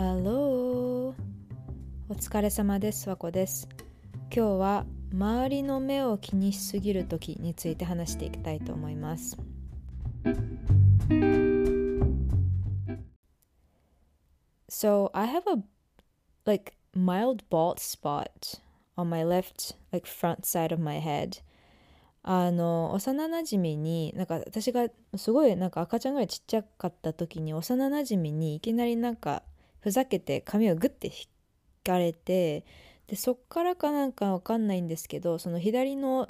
Hello. お疲れ様です。わこです。今日は周りの目を気にしすぎる時について話していきたいと思います。So I have a like mild bald spot on my left like front side of my head. あの幼なじみになんか私がすごいなんか赤ちゃんぐらいちっちゃかった時に幼なじみにいきなりなんかふざけて髪をグッて引かれてでそっからかなんかわかんないんですけどその左の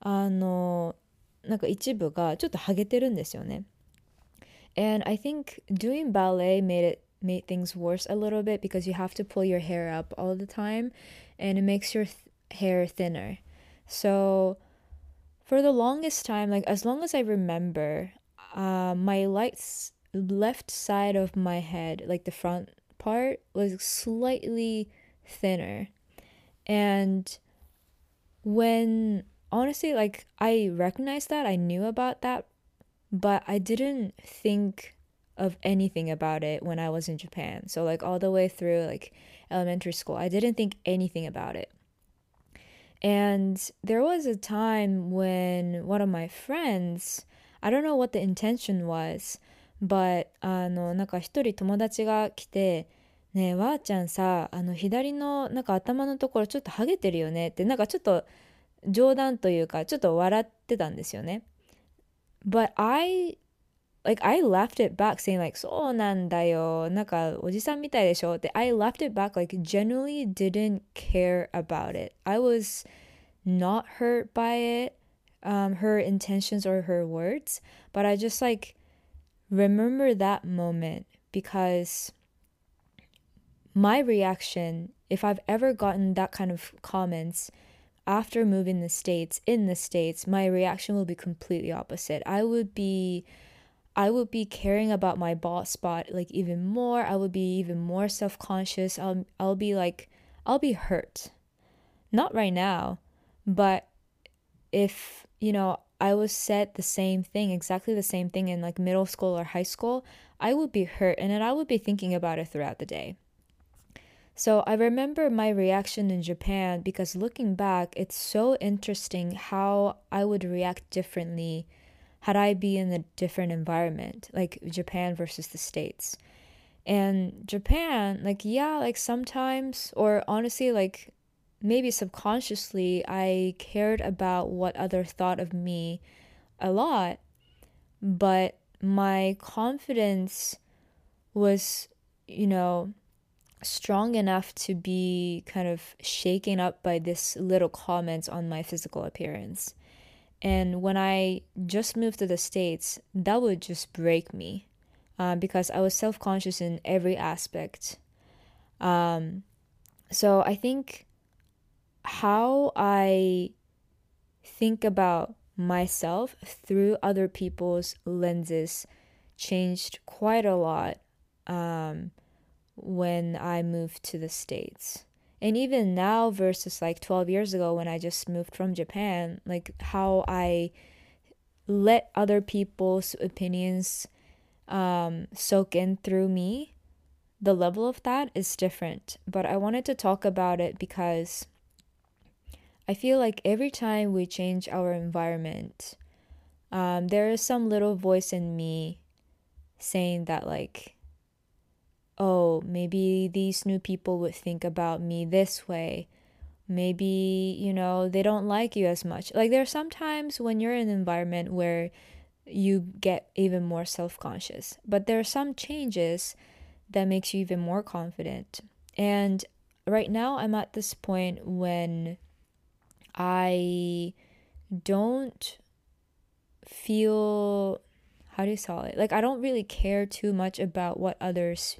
あのなんか一部がちょっとハゲてるんですよね。And I think doing ballet made it made things worse a little bit because you have to pull your hair up all the time and it makes your th hair thinner. So for the longest time, like as long as I remember, uh, my lights left side of my head, like the front part, was slightly thinner. And when honestly, like I recognized that, I knew about that, but I didn't think of anything about it when I was in Japan. So, like, all the way through like elementary school, I didn't think anything about it. And there was a time when one of my friends, I don't know what the intention was, but あのなんか一人友達が来て「ねえわーちゃんさあの左のなんか頭のところちょっとハゲてるよね」ってなんかちょっと冗談というかちょっと笑ってたんですよね。But I like I laughed it back saying like そうなんだよなんかおじさんみたいでしょって I laughed it back like genuinely didn't care about it. I was not hurt by it um her intentions or her words but I just like remember that moment because my reaction, if I've ever gotten that kind of comments after moving the States, in the States, my reaction will be completely opposite. I would be I would be caring about my bald spot like even more. I would be even more self-conscious. I'll I'll be like I'll be hurt. Not right now, but if, you know, I was said the same thing, exactly the same thing in like middle school or high school, I would be hurt and then I would be thinking about it throughout the day. So I remember my reaction in Japan because looking back, it's so interesting how I would react differently had I be in a different environment, like Japan versus the States. And Japan, like, yeah, like sometimes, or honestly, like maybe subconsciously, I cared about what other thought of me a lot, but my confidence was, you know, strong enough to be kind of shaken up by this little comments on my physical appearance. And when I just moved to the States, that would just break me uh, because I was self conscious in every aspect. Um, so I think how I think about myself through other people's lenses changed quite a lot um, when I moved to the States. And even now, versus like 12 years ago when I just moved from Japan, like how I let other people's opinions um, soak in through me, the level of that is different. But I wanted to talk about it because I feel like every time we change our environment, um, there is some little voice in me saying that, like, oh, maybe these new people would think about me this way. Maybe, you know, they don't like you as much. Like, there are some times when you're in an environment where you get even more self-conscious but there are some changes that makes you even more confident and right now i'm at this point when I don't feel how do you call it? Like I don't really care too much about what others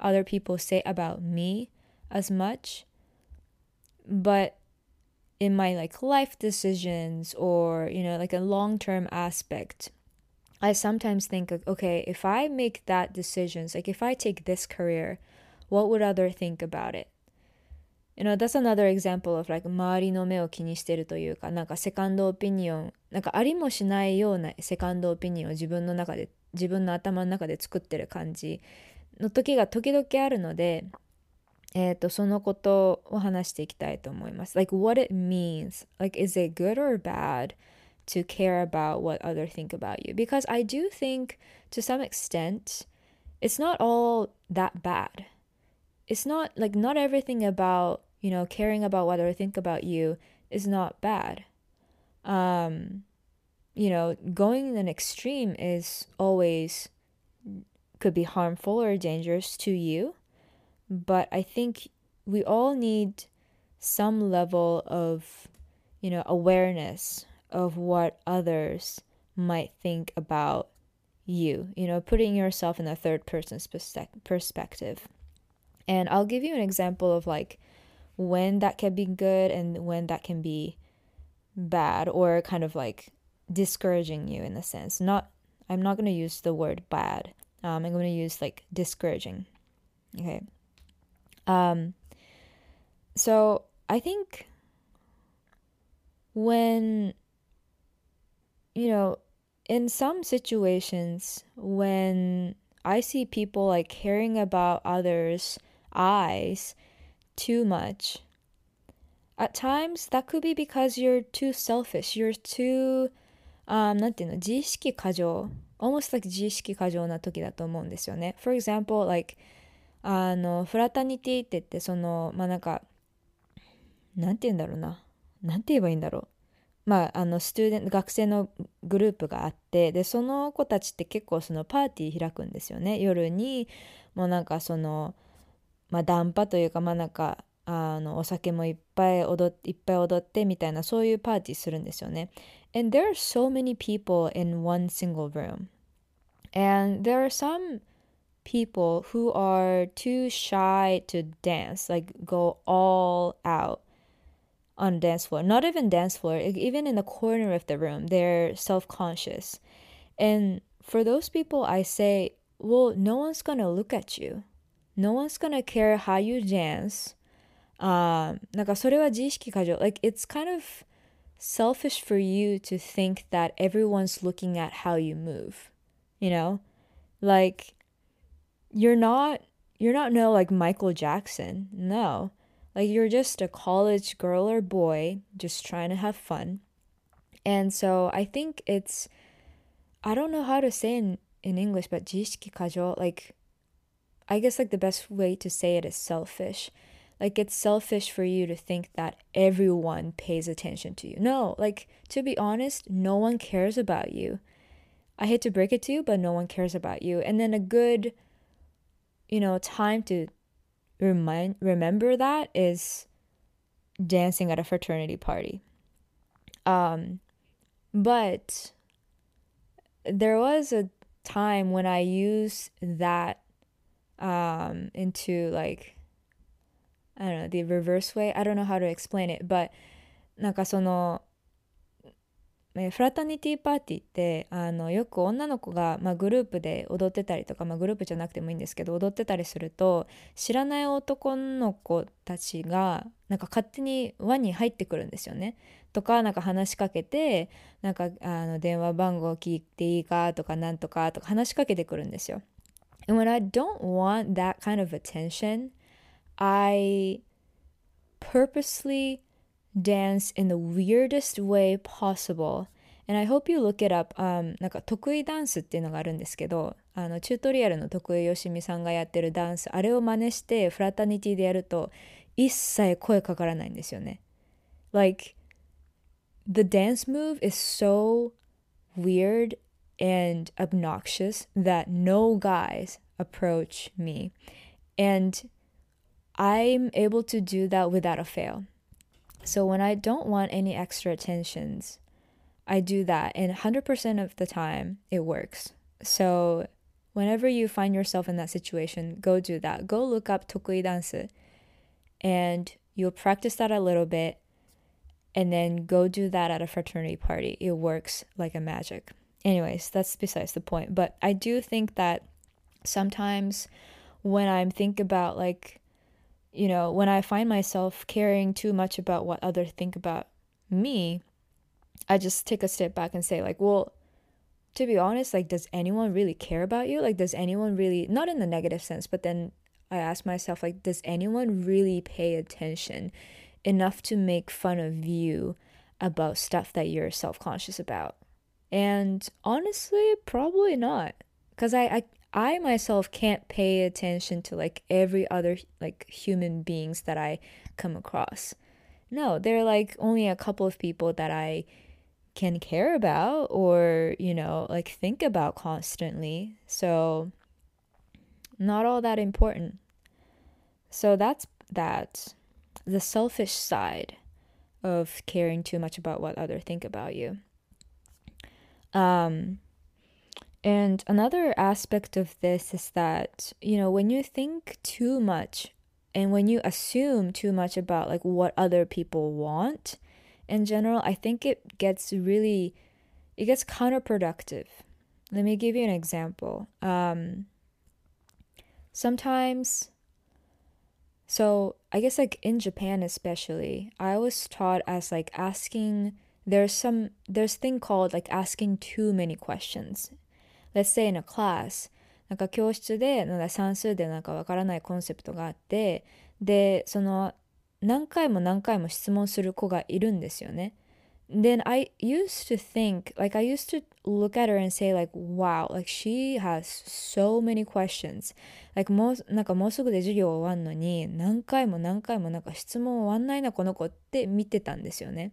other people say about me as much. But in my like life decisions or, you know, like a long-term aspect, I sometimes think of, okay, if I make that decisions, like if I take this career, what would other think about it? You know, that's another example of like 周りの目を気にしてるというか、なんかセカンドオピニオン、なんかありもしないようなセカンドオピニオンを自分の中で、自分の頭の中で作ってる感じの時が時々あるので、えっ、ー、と、そのことを話していきたいと思います。Like, what it means. Like, is it good or bad to care about what others think about you? Because I do think, to some extent, it's not all that bad. It's not, like, not everything about, you know, caring about what others think about you is not bad. Um, you know, going an extreme is always could be harmful or dangerous to you but I think we all need some level of, you know, awareness of what others might think about you, you know, putting yourself in a third person's perspective. And I'll give you an example of like when that can be good and when that can be bad or kind of like discouraging you in a sense. Not, I'm not going to use the word bad. Um, I'm going to use like discouraging. Okay. Um, so I think when, you know, in some situations, when I see people like caring about others' eyes too much, at times that could be because you're too selfish. You're too, um, なんていうの、自意識過剰。almost like 自意識過剰な時だと思うんですよね。For example, like あのフラタニティって言ってそのまあなんかなんて言うんだろうななんて言えばいいんだろうまああのスチューデン学生のグループがあってでその子たちって結構そのパーティー開くんですよね夜にもうなんかそのまあダンパというかまあなんかあのお酒もいっぱい踊っていっぱい踊ってみたいなそういうパーティーするんですよね and there are so many people in one single room and there are some people who are too shy to dance, like go all out on dance floor. Not even dance floor, even in the corner of the room, they're self-conscious. And for those people, I say, well, no one's gonna look at you. No one's gonna care how you dance. Um, なんかそれは自意識過剰. Like it's kind of selfish for you to think that everyone's looking at how you move. You know? Like you're not you're not no like Michael Jackson. No. Like you're just a college girl or boy just trying to have fun. And so I think it's I don't know how to say in in English but 自意識過剰 like I guess like the best way to say it is selfish. Like it's selfish for you to think that everyone pays attention to you. No, like to be honest, no one cares about you. I hate to break it to you, but no one cares about you. And then a good you know, time to remind remember that is dancing at a fraternity party. Um, but there was a time when I used that um, into like I don't know the reverse way. I don't know how to explain it, but なんかそのフラタニティパーティーってあのよく女の子が、まあ、グループで踊ってたりとか、まあ、グループじゃなくてもいいんですけど踊ってたりすると知らない男の子たちがなんか勝手に輪に入ってくるんですよね。とかなんか話しかけてなんかあの電話番号聞いていいかとかなんとかとか話しかけてくるんですよ。And when I don't want that kind of attention, I purposely dance in the weirdest way possible. And I hope you look it up. Um, なんか徳井ダンスっていうのがあるんですけど、あのチュートリアルの徳井義実さんがやってるダンス、あれを真似してフラタニティでやると一切声かからないんですよね。Like, the dance move is so weird and obnoxious that no guys approach me. And I'm able to do that without a fail. So when I don't want any extra attentions, I do that. And 100% of the time, it works. So whenever you find yourself in that situation, go do that. Go look up tokui dance and you'll practice that a little bit and then go do that at a fraternity party. It works like a magic. Anyways, that's besides the point. But I do think that sometimes when I'm think about like you know, when I find myself caring too much about what others think about me, I just take a step back and say, like, well, to be honest, like, does anyone really care about you? Like, does anyone really, not in the negative sense, but then I ask myself, like, does anyone really pay attention enough to make fun of you about stuff that you're self conscious about? And honestly, probably not. Because I, I, I myself can't pay attention to like every other like human beings that I come across. No, there are like only a couple of people that I can care about or, you know, like think about constantly. So, not all that important. So, that's that. The selfish side of caring too much about what others think about you. Um, and another aspect of this is that, you know, when you think too much and when you assume too much about like what other people want, in general, I think it gets really it gets counterproductive. Let me give you an example. Um, sometimes so I guess like in Japan especially, I was taught as like asking there's some there's thing called like asking too many questions. Let's say in a class なんか教室でなんか算数でなんかわからないコンセプトがあってでその何回も何回も質問する子がいるんですよね。Then I used to think, like, I used to look at her and say, like, wow, like, she has so many questions. Like, もう、なんかもうすぐで授業終わんのに、何回も何回もなんか質問終わんないな、この子って見てたんですよね。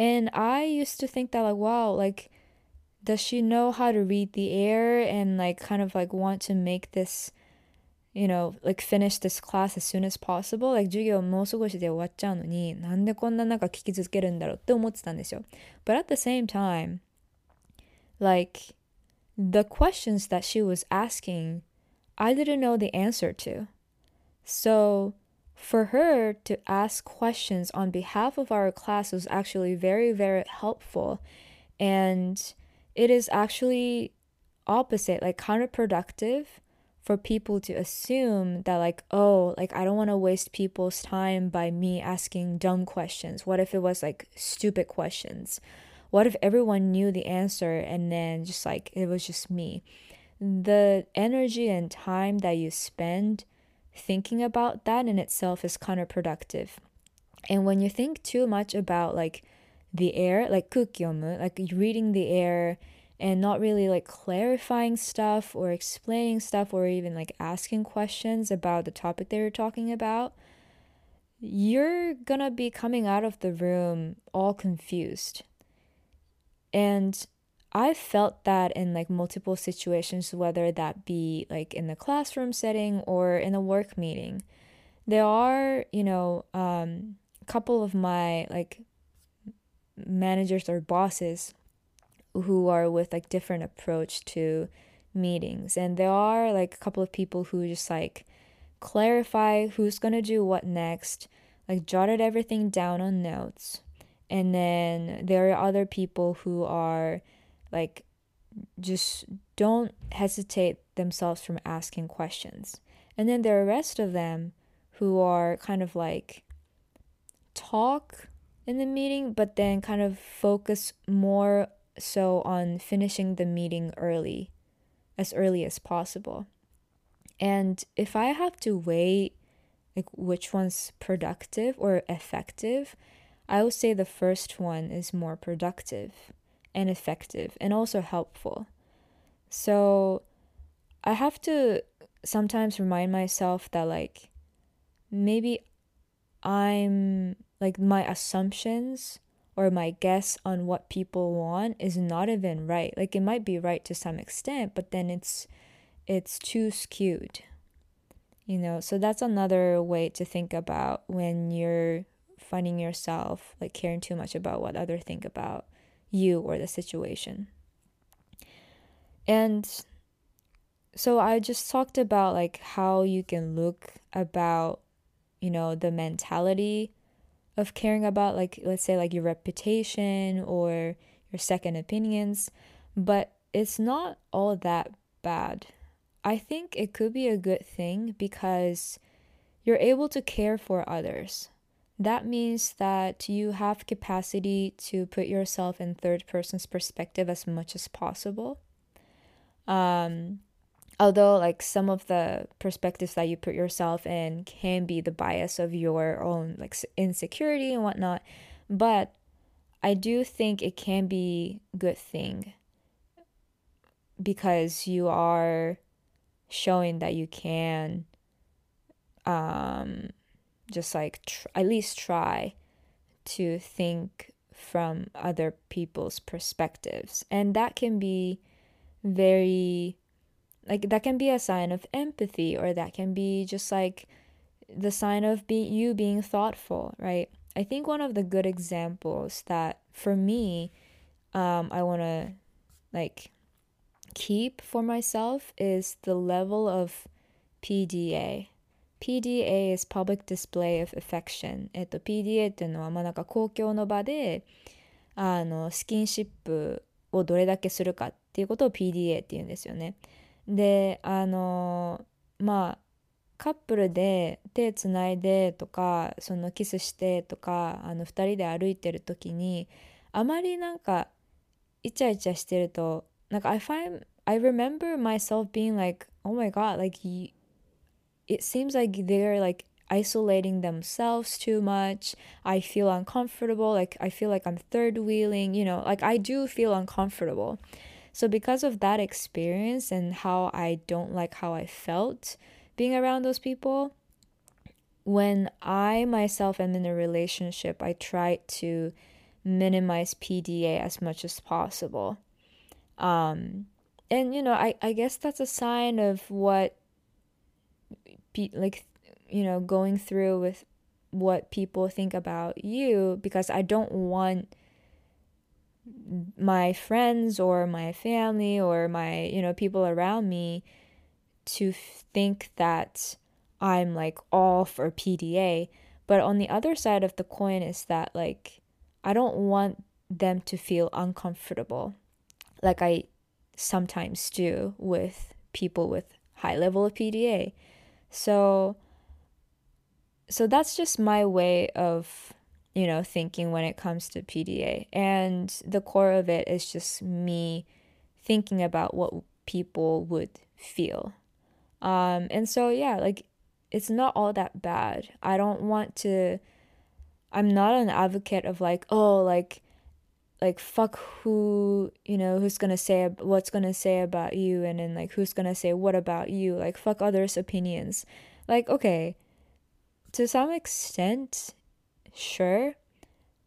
And I used to think that, like, wow, like, does she know how to read the air and, like, kind of, like, want to make this you know, like finish this class as soon as possible. Like 授業もう少しで終わっちゃうのに、なんでこんななんか聞き続けるんだろうって思ってたんですよ。But at the same time, like the questions that she was asking, I didn't know the answer to. So for her to ask questions on behalf of our class was actually very, very helpful. And it is actually opposite, like counterproductive for people to assume that like oh like i don't want to waste people's time by me asking dumb questions. What if it was like stupid questions? What if everyone knew the answer and then just like it was just me? The energy and time that you spend thinking about that in itself is counterproductive and when you think too much about like the air like kukyomu like reading the air and not really like clarifying stuff or explaining stuff or even like asking questions about the topic they were talking about, you're gonna be coming out of the room all confused. And I felt that in like multiple situations, whether that be like in the classroom setting or in a work meeting. There are, you know, um, a couple of my like managers or bosses who are with like different approach to meetings and there are like a couple of people who just like clarify who's going to do what next like jotted everything down on notes and then there are other people who are like just don't hesitate themselves from asking questions and then there are the rest of them who are kind of like talk in the meeting but then kind of focus more so on finishing the meeting early, as early as possible. And if I have to weigh like which one's productive or effective, I would say the first one is more productive and effective and also helpful. So I have to sometimes remind myself that like maybe I'm like my assumptions or my guess on what people want is not even right. Like it might be right to some extent, but then it's it's too skewed. You know, so that's another way to think about when you're finding yourself like caring too much about what others think about you or the situation. And so I just talked about like how you can look about you know the mentality of caring about like let's say like your reputation or your second opinions, but it's not all that bad. I think it could be a good thing because you're able to care for others. That means that you have capacity to put yourself in third person's perspective as much as possible. Um, although like some of the perspectives that you put yourself in can be the bias of your own like insecurity and whatnot, but I do think it can be good thing because you are showing that you can um just like tr- at least try to think from other people's perspectives. And that can be very like that can be a sign of empathy or that can be just like the sign of be you being thoughtful right? I think one of the good examples that for me um i want to like keep for myself is the level of PDA PDA is public display of affection. えっと PDA っていうのはまあなんか公共の場であのスキンシップをどれだけするかっていうことを PDA って言うんですよね。であのまあカップルで手つないでとかそのキスしてとかあの2人で歩いてる時にあまりなんかイチャイチャしてるとなんか I find I remember myself being like oh my god like it seems like they're like isolating themselves too much. I feel uncomfortable. Like I feel like I'm third wheeling, you know, like I do feel uncomfortable. So because of that experience and how I don't like how I felt being around those people, when I myself am in a relationship, I try to minimize PDA as much as possible. Um, and you know, I, I guess that's a sign of what like you know going through with what people think about you because I don't want my friends or my family or my you know people around me to think that I'm like all for PDA but on the other side of the coin is that like I don't want them to feel uncomfortable like I sometimes do with people with high level of PDA so so that's just my way of you know thinking when it comes to PDA and the core of it is just me thinking about what people would feel. Um and so yeah, like it's not all that bad. I don't want to I'm not an advocate of like, oh, like like fuck who you know who's gonna say what's gonna say about you and then like who's gonna say what about you like fuck others opinions. Like okay to some extent sure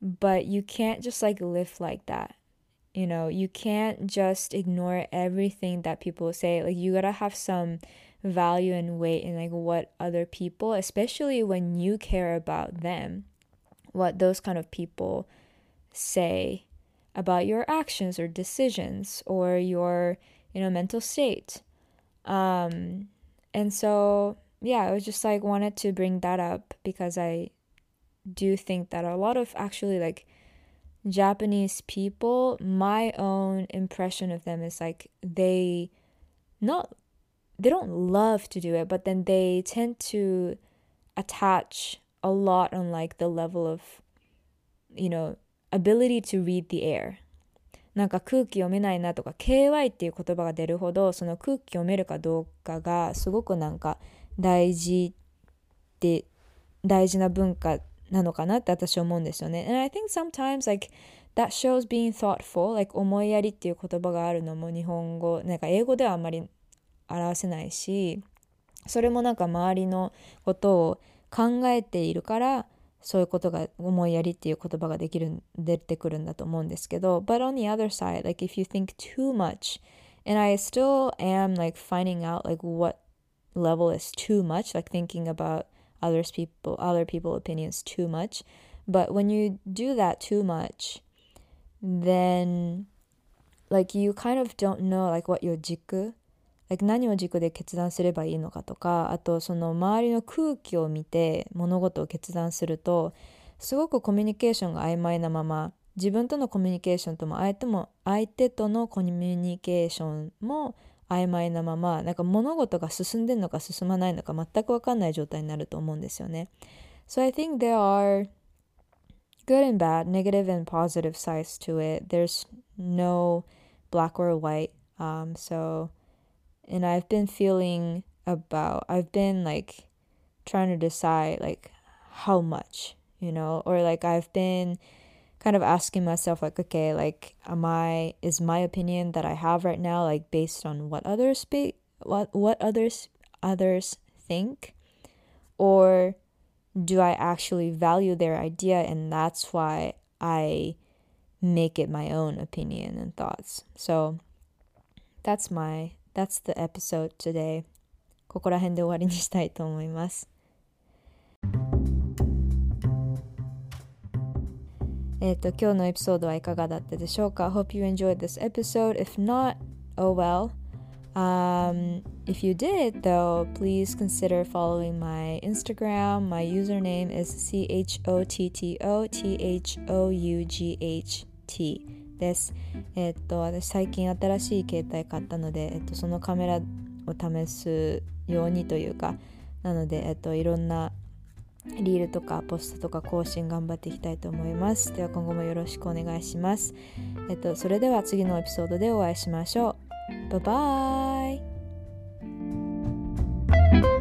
but you can't just like live like that you know? You can't just ignore everything that people say. Like you gotta have some value and weight in like what other people especially when you care about them what those kind of people say about your actions or decisions or your you know mental state. Um and so yeah i was just like wanted to bring that up because i do think that a lot of actually like japanese people my own impression of them is like they not they don't love to do it but then they tend to attach a lot on like the level of you know ability to read the air なんか空気読めないなとか KY っていう言葉が出るほどその空気読めるかどうかがすごくなんか大事で大事な文化なのかなって私は思うんですよね。And I think sometimes like that shows being thoughtful like 思いやりっていう言葉があるのも日本語なんか英語ではあんまり表せないしそれもなんか周りのことを考えているからそういうことが思いやりっていう言葉ができる出てくるんだと思うんですけど but on the other side like if you think too much and I still am like finding out like what level is too much like thinking about others people other people opinions too much but when you do that too much then like you kind of don't know like what your 軸 like 何を軸で決断すればいいのかとかあとその周りの空気を見て物事を決断するとすごくコミュニケーションが曖昧なまま自分とのコミュニケーションとも相手も相手とのコミュニケーションも曖昧なままなんか物事が進んでるのか進まないのか全く分かんない状態になると思うんですよね。So I think there are good and bad, negative and positive sides to it. There's no black or white. Um, so, and I've been feeling about, I've been like trying to decide like how much, you know, or like I've been kind of asking myself like okay like am i is my opinion that i have right now like based on what others speak what what others others think? Or do i actually value their idea and that's why i make it my own opinion and thoughts? So that's my that's the episode today ここら辺で終わりにしたいと思いますえっ、ー、と、今日のエピソードはいかがだったでしょうか ?Hope you enjoyed this episode. If not, oh well. Um, if you did, though, please consider following my Instagram. My username is C H O T T O T H O U G H T です。えっと私最近新しい携帯買ったので、えっと、そのカメラを試すようにというかなので、えっと、いろんなリールとかポストとか更新頑張っていきたいと思います。では今後もよろしくお願いします。えっと、それでは次のエピソードでお会いしましょう。バイバーイ